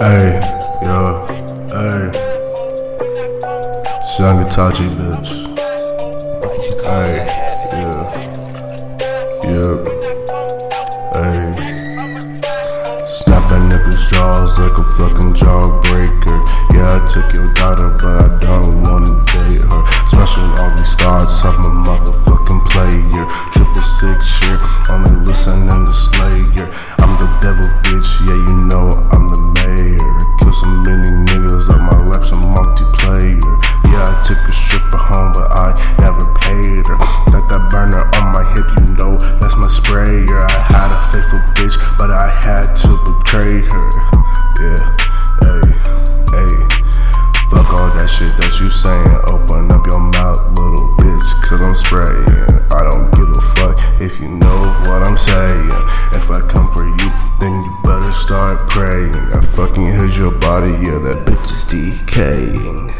Hey, yo, hey. Young Itachi, bitch. Hey, yeah, yeah, hey. Snapping niggas' jaws like a fucking jawbreaker. Yeah, I took your daughter, but I don't wanna date her. Smashing all these thoughts of I had a faithful bitch, but I had to betray her. Yeah, hey, hey. Fuck all that shit that you saying. Open up your mouth, little bitch, cause I'm spraying. I don't give a fuck if you know what I'm saying. If I come for you, then you better start praying. I fucking hit your body, yeah, that bitch is decaying.